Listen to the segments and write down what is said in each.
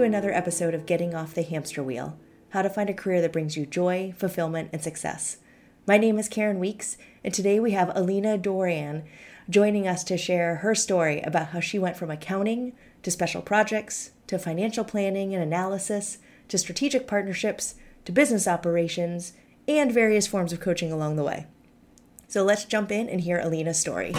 to another episode of Getting Off the Hamster Wheel How to Find a Career That Brings You Joy, Fulfillment, and Success. My name is Karen Weeks, and today we have Alina Doran joining us to share her story about how she went from accounting to special projects to financial planning and analysis to strategic partnerships to business operations and various forms of coaching along the way. So let's jump in and hear Alina's story.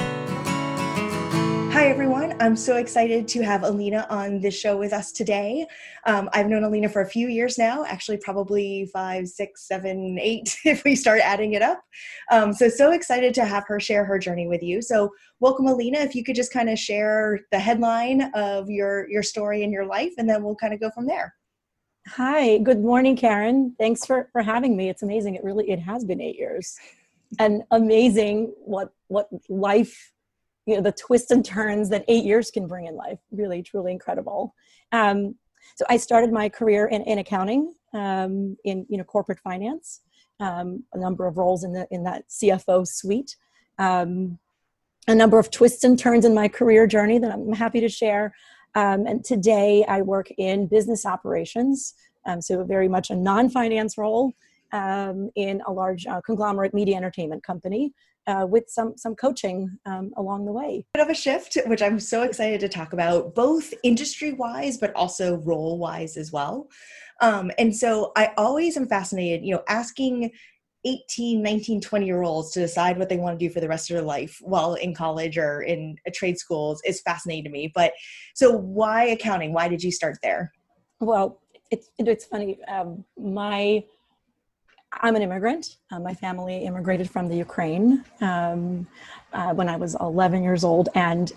Hi, everyone. I'm so excited to have Alina on the show with us today. Um, I've known Alina for a few years now, actually, probably five, six, seven, eight, if we start adding it up. Um, so, so excited to have her share her journey with you. So, welcome, Alina. If you could just kind of share the headline of your, your story and your life, and then we'll kind of go from there. Hi, good morning, Karen. Thanks for, for having me. It's amazing. It really it has been eight years, and amazing what what life you know the twists and turns that eight years can bring in life. Really truly incredible. Um, so i started my career in, in accounting um, in you know corporate finance um, a number of roles in the in that cfo suite. Um, a number of twists and turns in my career journey that i'm happy to share. Um, and today i work in business operations um, so very much a non-finance role in a large uh, conglomerate media entertainment company uh, with some some coaching um, along the way. Bit of a shift, which I'm so excited to talk about, both industry wise, but also role wise as well. Um, and so I always am fascinated, you know, asking 18, 19, 20 year olds to decide what they want to do for the rest of their life while in college or in trade schools is fascinating to me. But so why accounting? Why did you start there? Well, it's, it's funny. Um, my I'm an immigrant. Uh, my family immigrated from the Ukraine um, uh, when I was 11 years old, and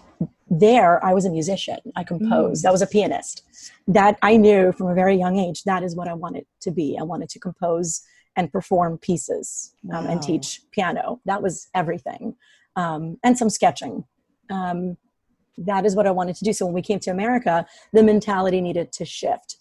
there I was a musician. I composed. Mm. I was a pianist. That I knew from a very young age. That is what I wanted to be. I wanted to compose and perform pieces um, wow. and teach piano. That was everything, um, and some sketching. Um, that is what I wanted to do. So when we came to America, the mentality needed to shift.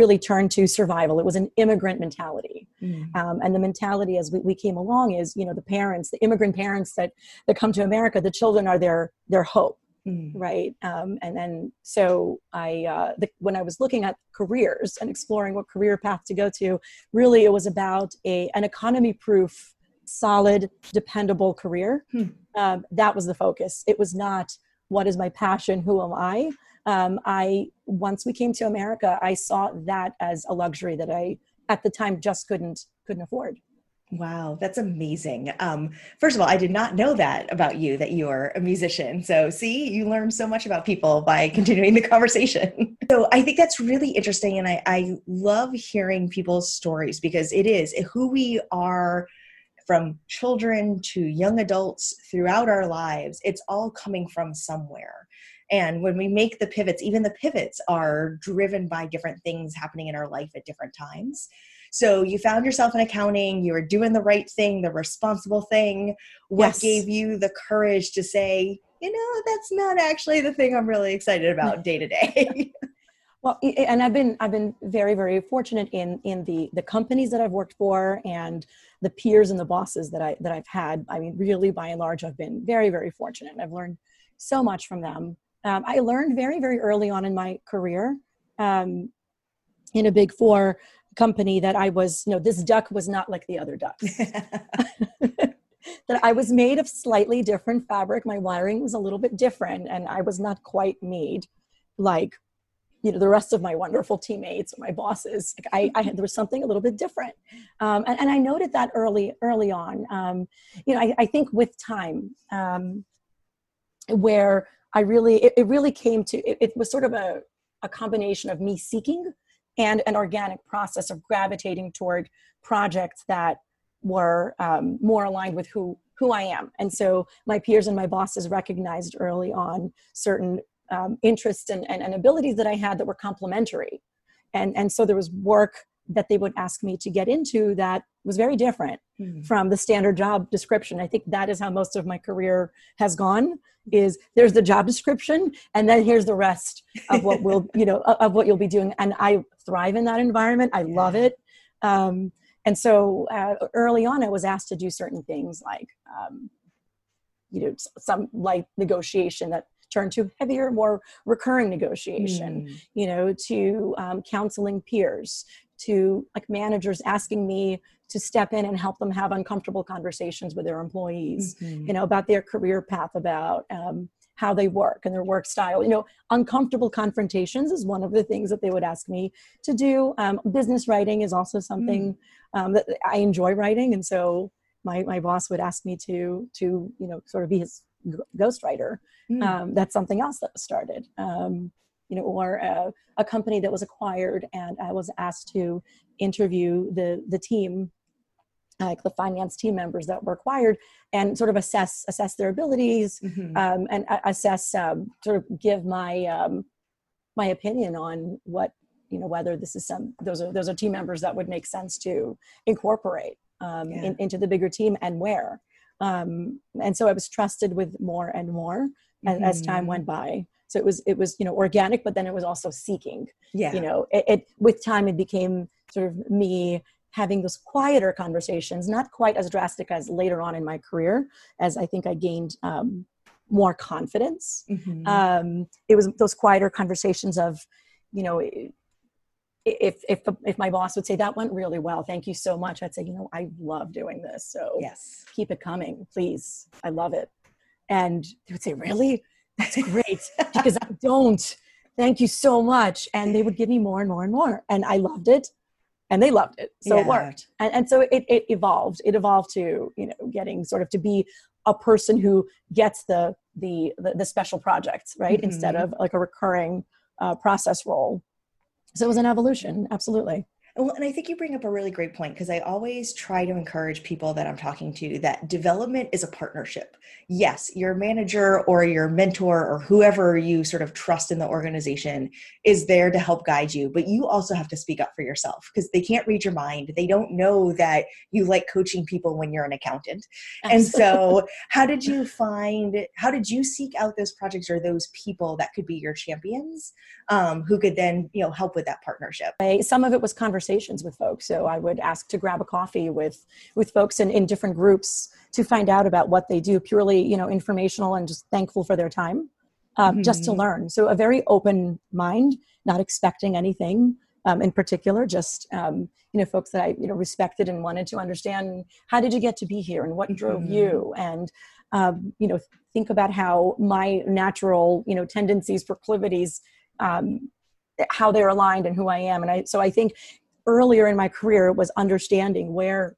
Really turned to survival. It was an immigrant mentality. Mm. Um, and the mentality as we, we came along is, you know, the parents, the immigrant parents that, that come to America, the children are their, their hope. Mm. Right. Um, and then, so I, uh, the, when I was looking at careers and exploring what career path to go to, really it was about a, an economy proof, solid, dependable career. Hmm. Um, that was the focus. It was not, what is my passion? Who am I? Um, I once we came to America, I saw that as a luxury that I at the time just couldn't couldn't afford. Wow, that's amazing. Um, first of all, I did not know that about you, that you're a musician. So, see, you learn so much about people by continuing the conversation. so, I think that's really interesting. And I, I love hearing people's stories because it is who we are from children to young adults throughout our lives. It's all coming from somewhere. And when we make the pivots, even the pivots are driven by different things happening in our life at different times. So you found yourself in accounting, you were doing the right thing, the responsible thing. What yes. gave you the courage to say, you know, that's not actually the thing I'm really excited mm. about day to day? Well, and I've been I've been very very fortunate in in the the companies that I've worked for and the peers and the bosses that I that I've had. I mean, really by and large, I've been very very fortunate. I've learned so much from them um, I learned very, very early on in my career um, in a big four company that I was, you know, this duck was not like the other ducks. that I was made of slightly different fabric. My wiring was a little bit different, and I was not quite made like you know the rest of my wonderful teammates or my bosses like I, I had, there was something a little bit different um, and, and, i noted that early early on um, you know I, I, think with time um, where I really, it, it really came to, it, it, was sort of a, a combination of me seeking and an organic process of gravitating toward projects that were um, more aligned with who who I am. And so my peers and my bosses recognized early on certain um, interests and, and, and, abilities that I had that were complementary. And, and so there was work that they would ask me to get into that was very different mm-hmm. from the standard job description. I think that is how most of my career has gone is there's the job description and then here's the rest of what we'll you know of what you'll be doing and i thrive in that environment i love it um, and so uh, early on i was asked to do certain things like um, you know some light negotiation that turned to heavier more recurring negotiation mm. you know to um, counseling peers to like managers asking me to step in and help them have uncomfortable conversations with their employees mm-hmm. you know about their career path about um, how they work and their work style. You know, uncomfortable confrontations is one of the things that they would ask me to do. Um, business writing is also something mm. um, that I enjoy writing, and so my my boss would ask me to to you know sort of be his ghostwriter. Mm. Um, that's something else that was started. Um, you know, or a, a company that was acquired, and I was asked to interview the the team like the finance team members that were acquired and sort of assess assess their abilities mm-hmm. um, and assess um, sort of give my um, my opinion on what you know whether this is some those are those are team members that would make sense to incorporate um, yeah. in, into the bigger team and where um, and so I was trusted with more and more mm-hmm. as, as, time mm-hmm. went by so it was it was you know organic but then it was also seeking yeah you know it, it with time it became sort of me having those quieter conversations, not quite as drastic as later on in my career, as I think I gained um, more confidence. Mm-hmm. Um, it was those quieter conversations of, you know, if if if my boss would say that went really well, thank you so much, I'd say, you know, I love doing this, so yes, keep it coming, please. I love it. And they would say, really, that's great, because I don't. Thank you so much. And they would give me more and more and more, and I loved it and they loved it so yeah. it worked and, and so it, it evolved it evolved to you know getting sort of to be a person who gets the the the, the special projects right mm-hmm. instead of like a recurring uh, process role so it was an evolution absolutely well, and I think you bring up a really great point because I always try to encourage people that I'm talking to that development is a partnership. Yes, your manager or your mentor or whoever you sort of trust in the organization is there to help guide you, but you also have to speak up for yourself because they can't read your mind. They don't know that you like coaching people when you're an accountant. Absolutely. And so, how did you find, how did you seek out those projects or those people that could be your champions um, who could then, you know, help with that partnership? Some of it was conversation conversations with folks. So I would ask to grab a coffee with with folks in, in different groups to find out about what they do, purely you know informational and just thankful for their time, um, mm-hmm. just to mm-hmm. learn. So a very open mind, not expecting anything. Um, in particular, just um, you know, folks that I you know respected and wanted to understand how did you get to be here and what drove mm-hmm. you, and um, you know, think about how my natural you know tendencies, proclivities, um, how they're aligned and who I am. And I so I think earlier in my career was understanding where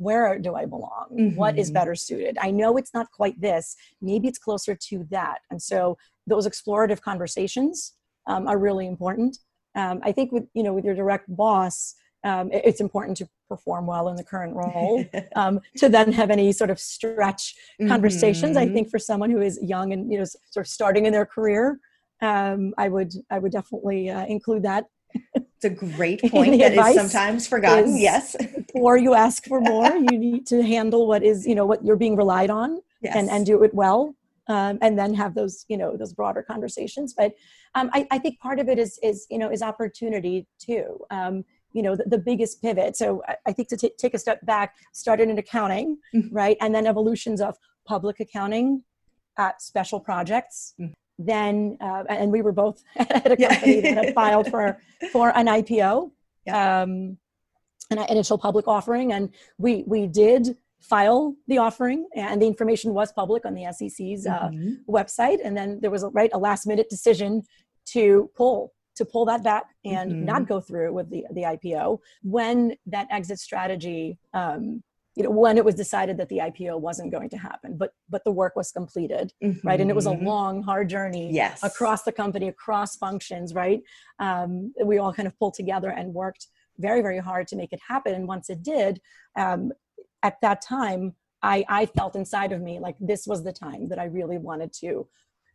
where do I belong? Mm-hmm. What is better suited? I know it's not quite this. Maybe it's closer to that. And so those explorative conversations um, are really important. Um, I think with you know with your direct boss, um, it's important to perform well in the current role um, to then have any sort of stretch conversations. Mm-hmm. I think for someone who is young and you know sort of starting in their career, um, I would I would definitely uh, include that it's a great point that is sometimes forgotten. Is, yes. before you ask for more, you need to handle what is, you know, what you're being relied on yes. and, and do it well. Um, and then have those, you know, those broader conversations. But um, I, I, think part of it is, is, you know, is opportunity too. Um, you know, the, the, biggest pivot. So I, I think to t- take a step back, started in accounting, mm-hmm. right? And then evolutions of public accounting, uh, special projects, mm-hmm then uh, and we were both at a company yeah. that had filed for for an IPO, yeah. um, an initial public offering, and we we did file the offering, and the information was public on the SEC's uh, mm-hmm. website, and then there was a, right a last minute decision to pull to pull that back and mm-hmm. not go through with the the IPO when that exit strategy um, you know when it was decided that the ipo wasn't going to happen but but the work was completed mm-hmm. right and it was a mm-hmm. long hard journey yes across the company across functions right um, we all kind of pulled together and worked very very hard to make it happen and once it did um, at that time i i felt inside of me like this was the time that i really wanted to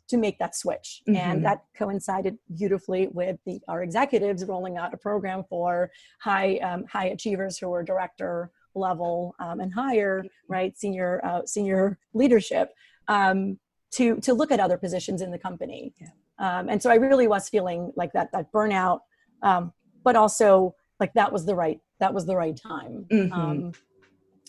to make that switch mm-hmm. and that coincided beautifully with the, our executives rolling out a program for high um, high achievers who were director level um, and higher, mm-hmm. right, senior uh, senior leadership, um, to to look at other positions in the company. Yeah. Um, and so I really was feeling like that that burnout, um, but also like that was the right that was the right time. Mm-hmm. Um,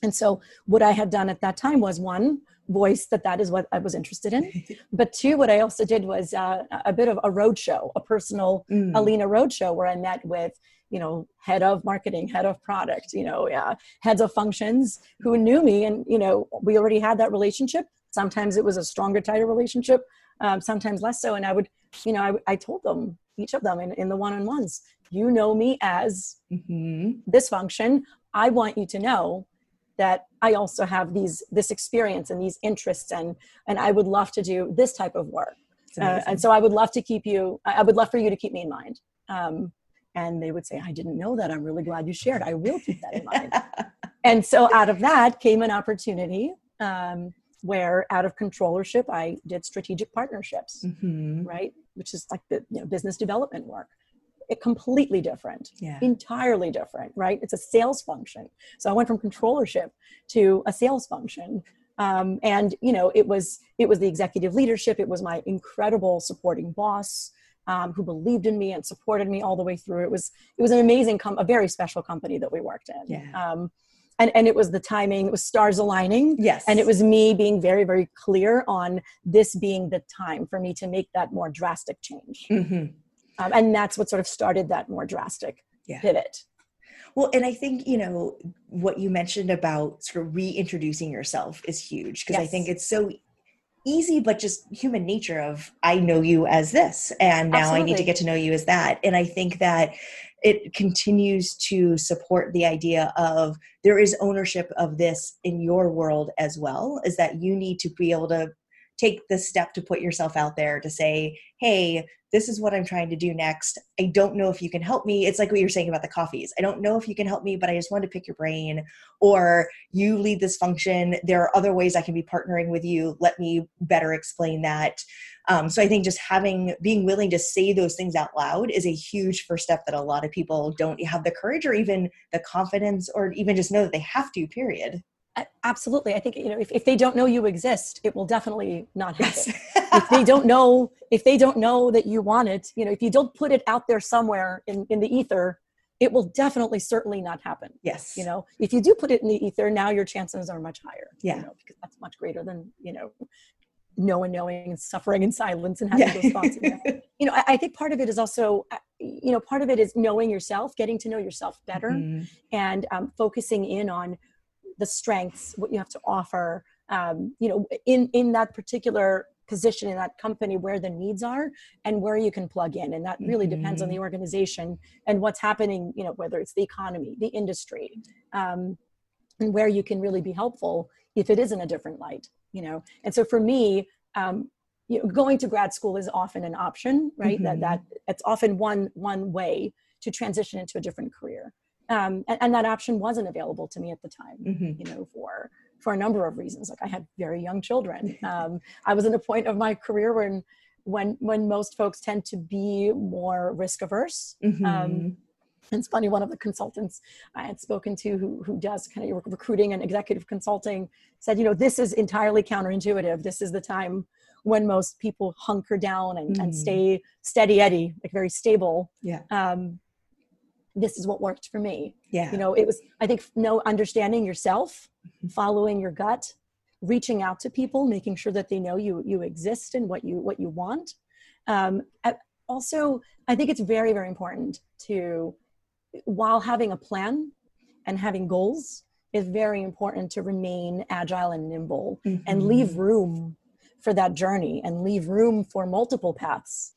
and so what I had done at that time was one voice that that is what I was interested in. but two, what I also did was uh, a bit of a road show, a personal mm. Alina road show where I met with you know head of marketing head of product you know yeah, heads of functions who knew me and you know we already had that relationship sometimes it was a stronger tighter relationship um, sometimes less so and i would you know i, I told them each of them in, in the one-on-ones you know me as mm-hmm. this function i want you to know that I also have these this experience and these interests and and I would love to do this type of work. Uh, and so I would love to keep you. I would love for you to keep me in mind. Um, and they would say, "I didn't know that. I'm really glad you shared. I will keep that in mind." and so out of that came an opportunity um, where, out of controllership, I did strategic partnerships, mm-hmm. right, which is like the you know, business development work it completely different yeah. entirely different right it's a sales function so i went from controllership to a sales function um, and you know it was it was the executive leadership it was my incredible supporting boss um, who believed in me and supported me all the way through. It was it was an amazing com- a very special company that we worked in. Yeah. Um, and, and it was the timing it was stars aligning. Yes. And it was me being very very clear on this being the time for me to make that more drastic change. Mm-hmm. Um, and that's what sort of started that more drastic yeah. pivot. Well and i think you know what you mentioned about sort of reintroducing yourself is huge because yes. i think it's so easy but just human nature of i know you as this and now Absolutely. i need to get to know you as that and i think that it continues to support the idea of there is ownership of this in your world as well is that you need to be able to take the step to put yourself out there to say hey this is what I'm trying to do next. I don't know if you can help me. It's like what you're saying about the coffees. I don't know if you can help me, but I just wanted to pick your brain. Or you lead this function. There are other ways I can be partnering with you. Let me better explain that. Um, so I think just having, being willing to say those things out loud is a huge first step that a lot of people don't have the courage or even the confidence or even just know that they have to, period absolutely i think you know if, if they don't know you exist it will definitely not happen yes. if they don't know if they don't know that you want it you know if you don't put it out there somewhere in, in the ether it will definitely certainly not happen yes you know if you do put it in the ether now your chances are much higher yeah you know, because that's much greater than you know no one knowing and suffering in silence and having yeah. those thoughts you know I, I, think part of it is also you know part of it is knowing yourself getting to know yourself better mm-hmm. and um, focusing in on the strengths, what you have to offer, um, you know, in in that particular position in that company where the needs are and where you can plug in and that really mm-hmm. depends on the mm-hmm. organization and what's happening you know whether it's the economy the industry um, and where you can really be helpful if it is in a different light you know and so for me um, you know, going to grad school is often an option right mm-hmm. that that it's often one one way to transition into a different career um, and, and, that option wasn't available to me at the time mm-hmm. you know for for a number of reasons like i had very young children um, i was in a point of my career when when when most folks tend to be more risk averse mm-hmm. um, it's funny one of the consultants i had spoken to who, who does kind of recruiting and executive consulting said you know this is entirely counterintuitive this is the time when most people hunker down and, mm. and stay steady eddy like very stable yeah um, this is what worked for me yeah you know it was i think no understanding yourself mm-hmm. following your gut reaching out to people making sure that they know you you exist and what you what you want um, also i think it's very very important to while having a plan and having goals is very important to remain agile and nimble mm-hmm. and leave room for that journey and leave room for multiple paths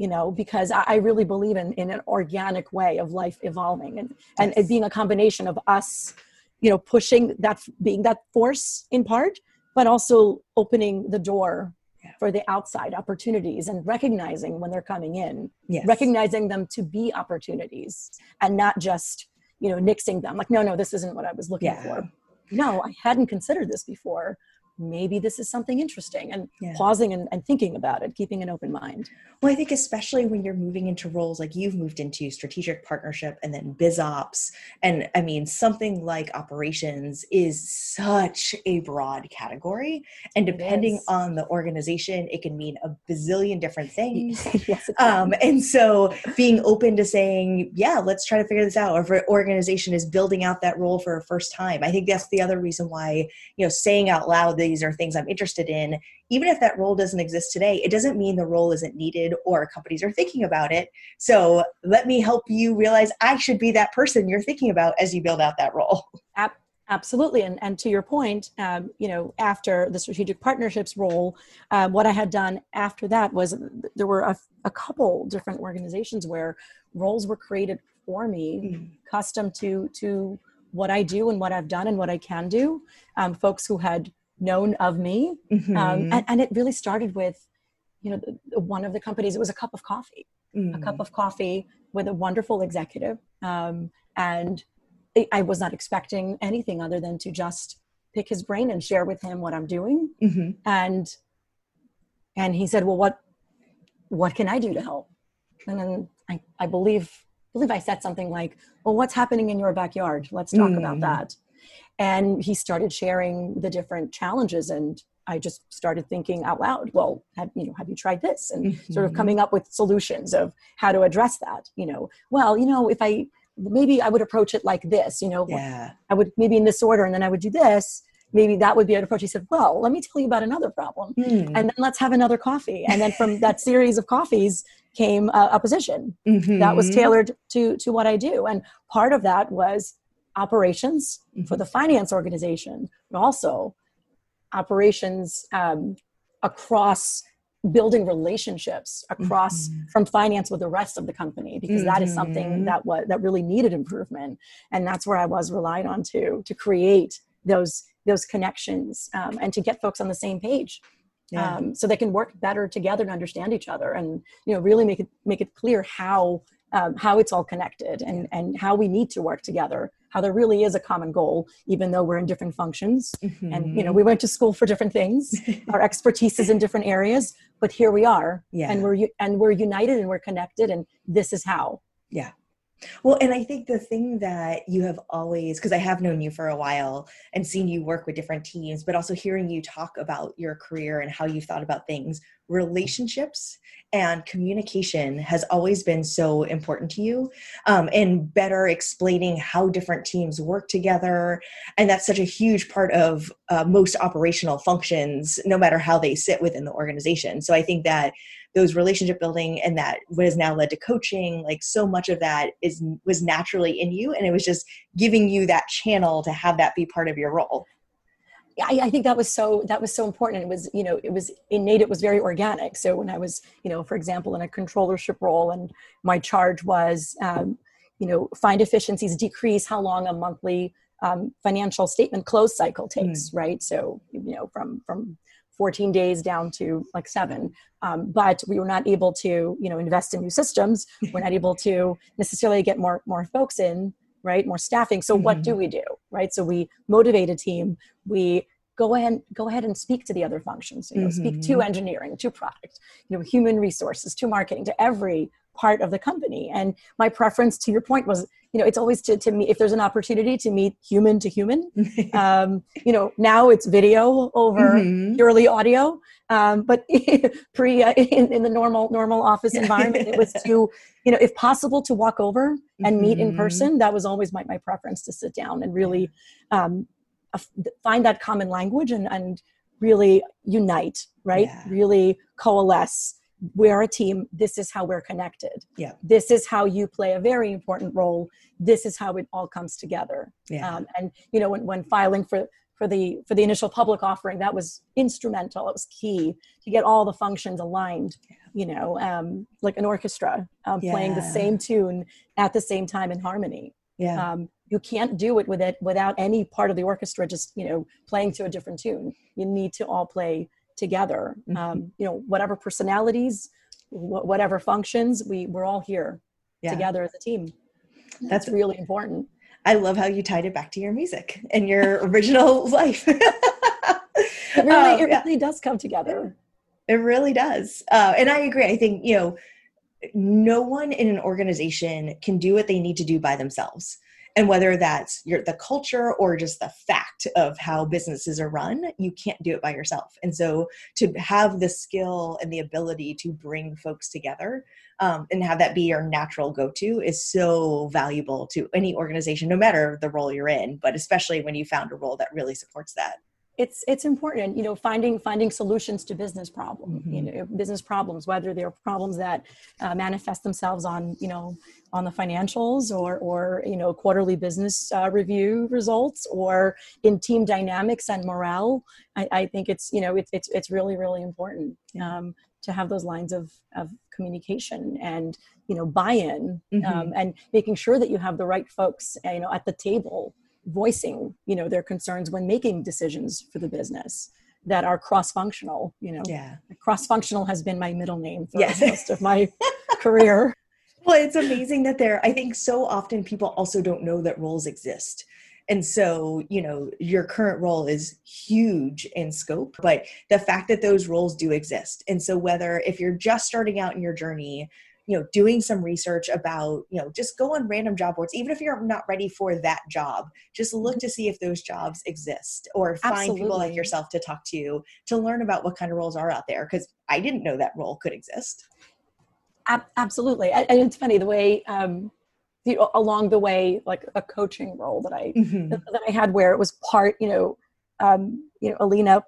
you know, because I, I really believe in, in an organic way of life evolving and, and it being a combination of us, you know, pushing that, being that force in part, but also opening the door yeah. for the outside opportunities and recognizing when they're coming in, yes. recognizing them to be opportunities and not just, you know, nixing them like, no, no, this isn't what I was looking yeah. for. No, I hadn't considered this before maybe this is something interesting and yeah. pausing and, and, thinking about it keeping an open mind. Well i think especially when you're moving into roles like you've moved into strategic partnership and then biz ops and i mean something like operations is such a broad category and depending on the organization it can mean a bazillion different things. Yes, um, and so being open to saying yeah let's try to figure this out or if an organization is building out that role for a first time i think that's the other reason why you know saying out loud that hobbies or things I'm interested in, even if that role doesn't exist today, it doesn't mean the role isn't needed or companies are thinking about it. So let me help you realize I should be that person you're thinking about as you build out that role. Absolutely, and and to your point, um, you know, after the strategic partnerships role, um, what I had done after that was there were a, a couple different organizations where roles were created for me, mm-hmm. custom to to what I do and what I've done and what I can do. Um, folks who had known of me, mm-hmm. um, and, and, it really started with, you know, the, one of the companies. It was a cup of coffee, mm-hmm. a cup mm. of coffee with a wonderful executive, um, and I was not expecting anything other than to just pick his brain and share with him what I'm doing. Mm-hmm. And and he said, "Well, what what can I do to help?" And then I, I believe believe I said something like, "Well, what's happening in your backyard? Let's talk mm. about that." And he started sharing the different challenges and I just started thinking out loud, well, have you know, have you tried this? And mm-hmm. sort of mm-hmm. coming up with solutions of how to address that. You know, well, you know, if I maybe I would approach it like this, you know, yeah. I would maybe in this order and then I would do this. Maybe that would be an approach. He said, well, let me tell you about another problem mm. and then let's have another coffee. And then from that series of coffees came a, a position mm-hmm. that was tailored to, to what I do. And part of that was operations mm-hmm. for the finance organization, but also operations um, across building relationships across mm-hmm. from finance with the rest of the company because mm-hmm. that is something mm-hmm. that was that really needed improvement and that's where i was relied on to to create those those connections um, and to get folks on the same page yeah. um, so they can work better together and understand each other and you know really make it make it clear how um, how it's all connected and and how we need to work together how there really is a common goal even though we're in different functions. Mm-hmm. and you know we went to school for different things. Our expertise is in different areas but here we are. Yeah. and we're and we're united and we're connected and this is how. Yeah well, and I think the thing that you have always, because I have known you for a while and seen you work with different teams, but also hearing you talk about your career and how you've thought about things, relationships and communication has always been so important to you um, and better explaining how different teams work together. And that's such a huge part of uh, most operational functions no matter how they sit within the organization. So i think that those relationship building and that what has now led to coaching like so much of that is was naturally in you and it was just giving you that channel to have that be part of your role I, I, think that was so that was so important. It was you know it was innate. It was very organic. So when I was you know for example in a controllership role and my charge was um, you know find efficiencies, decrease how long a monthly um, financial statement close cycle takes. Mm. Right. So you know from from 14 days down to like seven. Um, but we were not able to you know invest in new systems. We're not able to necessarily get more more folks in right more staffing so mm-hmm. what do mm-hmm. we do right so we motivate a team we go ahead go ahead and speak to the other functions you know mm-hmm. speak to mm-hmm. engineering to product you know human resources to marketing to every part of the company and my preference to your point was you know it's always to, to meet if there's an opportunity to meet human to human um, you know now it's video over mm-hmm. purely audio um, but pre uh, in, in, the normal normal office environment it was to you know if possible to walk over and mm-hmm. meet in mm-hmm. person that was always my, my preference to sit down and really um, find that common language and, and really unite right yeah. really coalesce we're a team this is how we're connected. Yeah. This is how you play a very important role. This is how it all comes together. Yeah. Um, and you know when, when filing for for the for the initial public offering that was instrumental. It was key to get all the functions aligned you know um, like an orchestra um, yeah. playing the same tune at the same time in harmony. Yeah. Um, you can't do it with it without any part of the orchestra just you know playing to a different tune. You need to all play together. Mm-hmm. um, you know whatever personalities wh- whatever functions we we're all here yeah. together as a team. That's really important. I love how you tied it back to your music and your original life. It really um, it really does come together. It really does. Uh, and i agree. I think you know no one in an organization can do what they need to do by themselves and whether that's your the culture or just the fact of how businesses are run you can't do it by yourself. And so to have the skill and the ability to bring folks together um, and have that be your natural go-to is so valuable to any organization no matter the role you're in but especially when you found a role that really supports that it's it's important you know finding finding solutions to business problems mm-hmm. you know business problems whether they're problems that uh, manifest themselves on you know on the financials or or you know quarterly business uh, review results or in team dynamics and morale i, I think it's you know it's it's, it's really really important um, to have those lines of of communication and you know buy-in mm-hmm. um, and making sure that you have the right folks you know at the table voicing you know their concerns when making decisions for the business that are cross-functional you know? Yeah. Cross-functional has been my middle name for yes. most of my career. Well it's amazing that there i think so often people also don't know that roles exist. And so you know your current role is huge in scope but the fact that those roles do exist. And so whether if you're just starting out in your journey you know doing some research about you know just go on random job boards even if you're not ready for that job just look mm-hmm. to see if those jobs exist or find Absolutely. people like yourself to talk to to learn about what kind of roles are out there because i didn't know that role could exist absolutely and it's funny the way um know, along the way like a coaching role that i mm-hmm. that, that i had where it was part you know um you know alina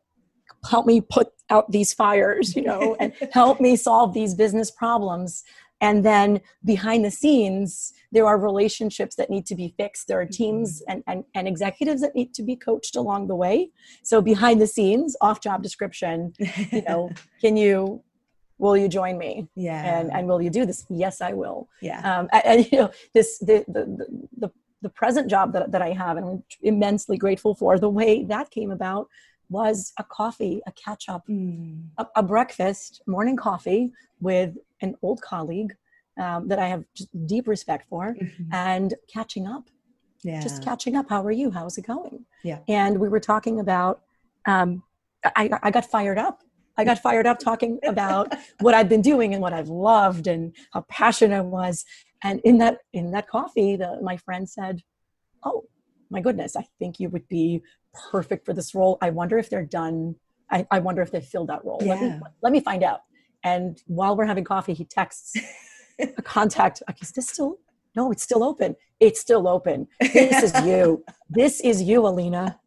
help me put out these fires you know and help me solve these business problems and then behind the scenes there are relationships that need to be fixed. There are teams mm-hmm. and, and, and executives that need to be coached along the way. So behind the scenes off job description you know can you will you join me? Yeah. And and will you do this? Yes i will. Yeah. Um and, and you know this the the the, the present job that, that I have and I'm immensely grateful for the way that came about was a coffee, a catch up, mm. a, a, breakfast, morning coffee with an old colleague um, that I have deep respect for mm-hmm. and catching up. Yeah. Just catching up. How are you? How's it going? Yeah. And we were talking about, um, I, I got fired up. I got fired up talking about what I've been doing and what I've loved and how passionate I was. And in that in that coffee, the, my friend said, "Oh, my goodness, I think you would be perfect for this role. I wonder if they're done. I, I wonder if they filled that role. Yeah. Let, me, let me find out." And while we're having coffee, he texts a contact. Like, is this still? No, it's still open. It's still open. This is you. This is you, Alina.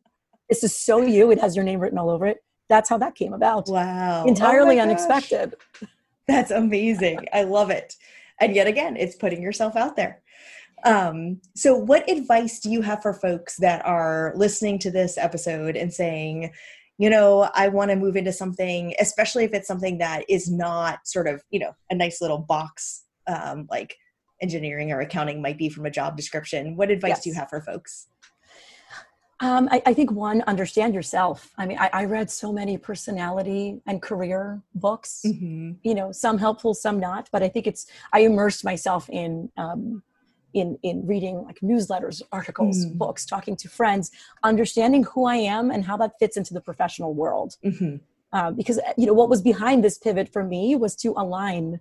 This is so you. It has your name written all over it. That's how that came about. Wow. Entirely oh unexpected. That's amazing. I love it. And yet again, it's putting yourself out there. Um, so, what advice do you have for folks that are listening to this episode and saying, you know, I want to move into something, especially if it's something that is not sort of, you know, a nice little box um, like engineering or accounting might be from a job description. What advice yes. do you have for folks? Um, I, I, think one, understand yourself. I mean, I, I, read so many personality and career books. Mm-hmm. You know, some helpful, some not. But I think it's I immersed myself in um, in in reading like newsletters, articles, mm-hmm. books, talking to friends, understanding who I am and how that fits into the professional world. Mm-hmm. Uh, because you know what was behind this pivot for me was to align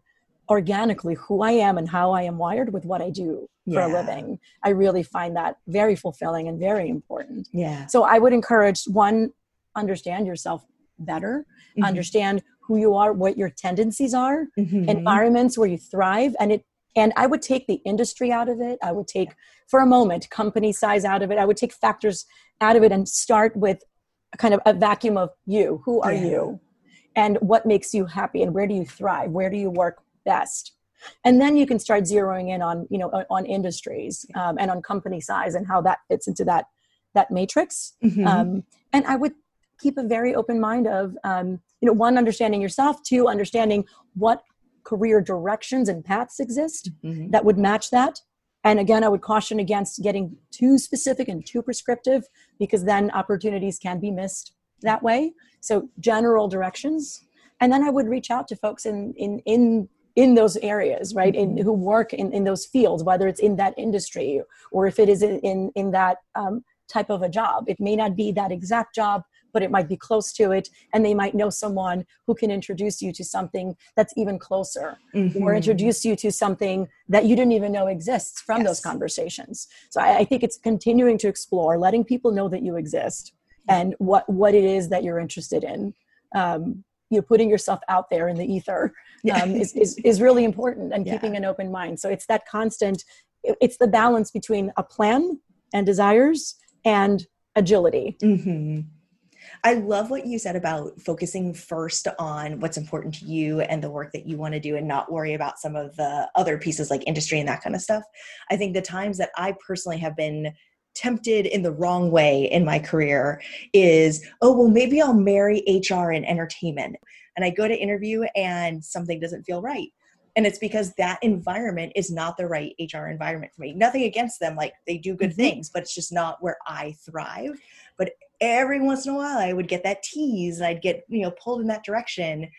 organically who I am and how I am wired with what I do for yeah. a living. I really find that very fulfilling and very important. Yeah. So I would encourage one, understand yourself better, mm-hmm. understand who you are, what your tendencies are, mm-hmm. environments where you thrive, and it and I would take the industry out of it. I would take for a moment company size out of it. I would take factors out of it and start with a kind of a vacuum of you. Who are yeah. you? And what makes you happy and where do you thrive? Where do you work best and then you can start zeroing in on you know on industries um, and on company size and how that fits into that that matrix mm-hmm. um, and i would keep a very open mind of um, you know one understanding yourself two understanding what career directions and paths exist mm-hmm. that would match that. And again i would caution against getting too specific and too prescriptive because then opportunities can be missed that way. So general directions. And then i would reach out to folks in in in in those areas right? In who work in, in those fields whether it's in that industry or if it is in in, in that um, type of a job. It may not be that exact job but it might be close to it and they might know someone who can introduce you to something that's even closer mm-hmm. or introduce you to something that you didn't even know exists from yes. those conversations so I, I think it's continuing to explore letting people know that you exist and what what it is that you're interested in um, you know putting yourself out there in the ether um, is, is is really important and yeah. keeping an open mind so it's that constant it's the balance between a plan and desires and agility mm-hmm. I love what you said about focusing first on what's important to you and the work that you want to do and not worry about some of the other pieces like industry and that kind of stuff. I think the times that I personally have been tempted in the wrong way in my career is, oh, well, maybe I'll marry HR and entertainment. And I go to interview and something doesn't feel right. And it's because that environment is not the right HR environment for me. Nothing against them, like they do good mm-hmm. things, but it's just not where I thrive. But every once in a while, I would get that tease, I'd get, you know, pulled in that direction.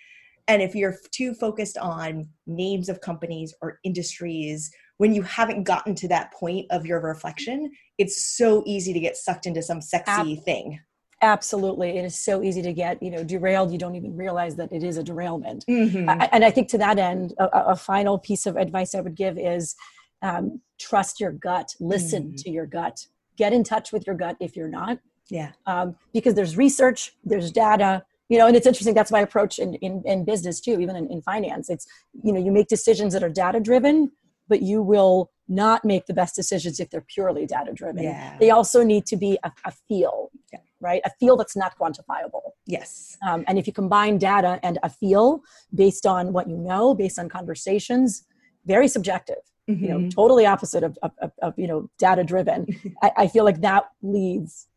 And if you're too focused on names of companies or industries when you haven't gotten to that point of your reflection, it's so easy to get sucked into some sexy Ab- thing. Absolutely. It is so easy to get, you know, derailed. You don't even realize that it is a derailment. Mm-hmm. I, and I think to that end, a, a, final piece of advice I would give is um, trust your gut, listen mm-hmm. to your gut, get in touch with your gut if you're not. Yeah. Um, because there's research, there's data, you know, and it's interesting. That's my approach in, in, in business too, even in, in finance. It's, you know, you make decisions that are data driven but you will not make the best decisions if they're purely data driven. Yeah. They also need to be a, a feel, yeah. right? A feel that's not quantifiable. Yes. Um, and if you combine data and a feel based on what you know, based on conversations, very subjective. Mm-hmm. You know, mm-hmm. totally opposite of, of, of, of you know data driven. I, I, feel like that leads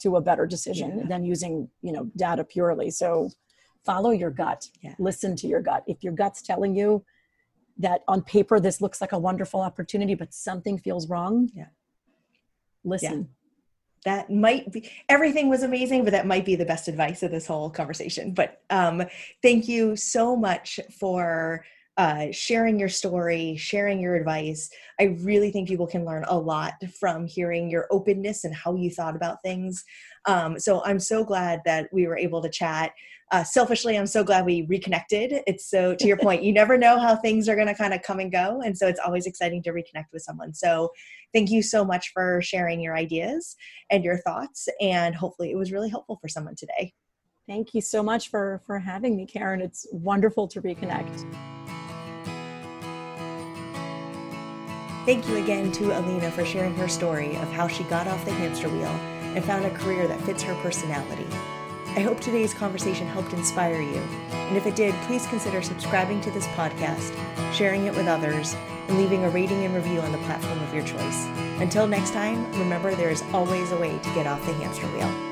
to a better decision yeah. than using you know data purely. So follow your gut. Listen to your gut. If your gut's telling you that on paper this looks like a wonderful opportunity but something feels wrong yeah listen yeah. that might be everything was amazing but that might be the best advice of this whole conversation but um thank you so much for uh, sharing your story, sharing your advice. I really think people can learn a lot from hearing your openness and how you thought about things. Um, so I'm so glad that we were able to chat. Uh, selfishly, I'm so glad we reconnected. It's so, to your point, you never know how things are going to kind of come and go. And so it's always exciting to reconnect with someone. So thank you so much for sharing your ideas and your thoughts. And hopefully it was really helpful for someone today. Thank you so much for, for having me, Karen. It's wonderful to reconnect. Thank you again to Alina for sharing her story of how she got off the hamster wheel and found a career that fits her personality. I hope today's conversation helped inspire you, and if it did, please consider subscribing to this podcast, sharing it with others, and leaving a rating and review on the platform of your choice. Until next time, remember there is always a way to get off the hamster wheel.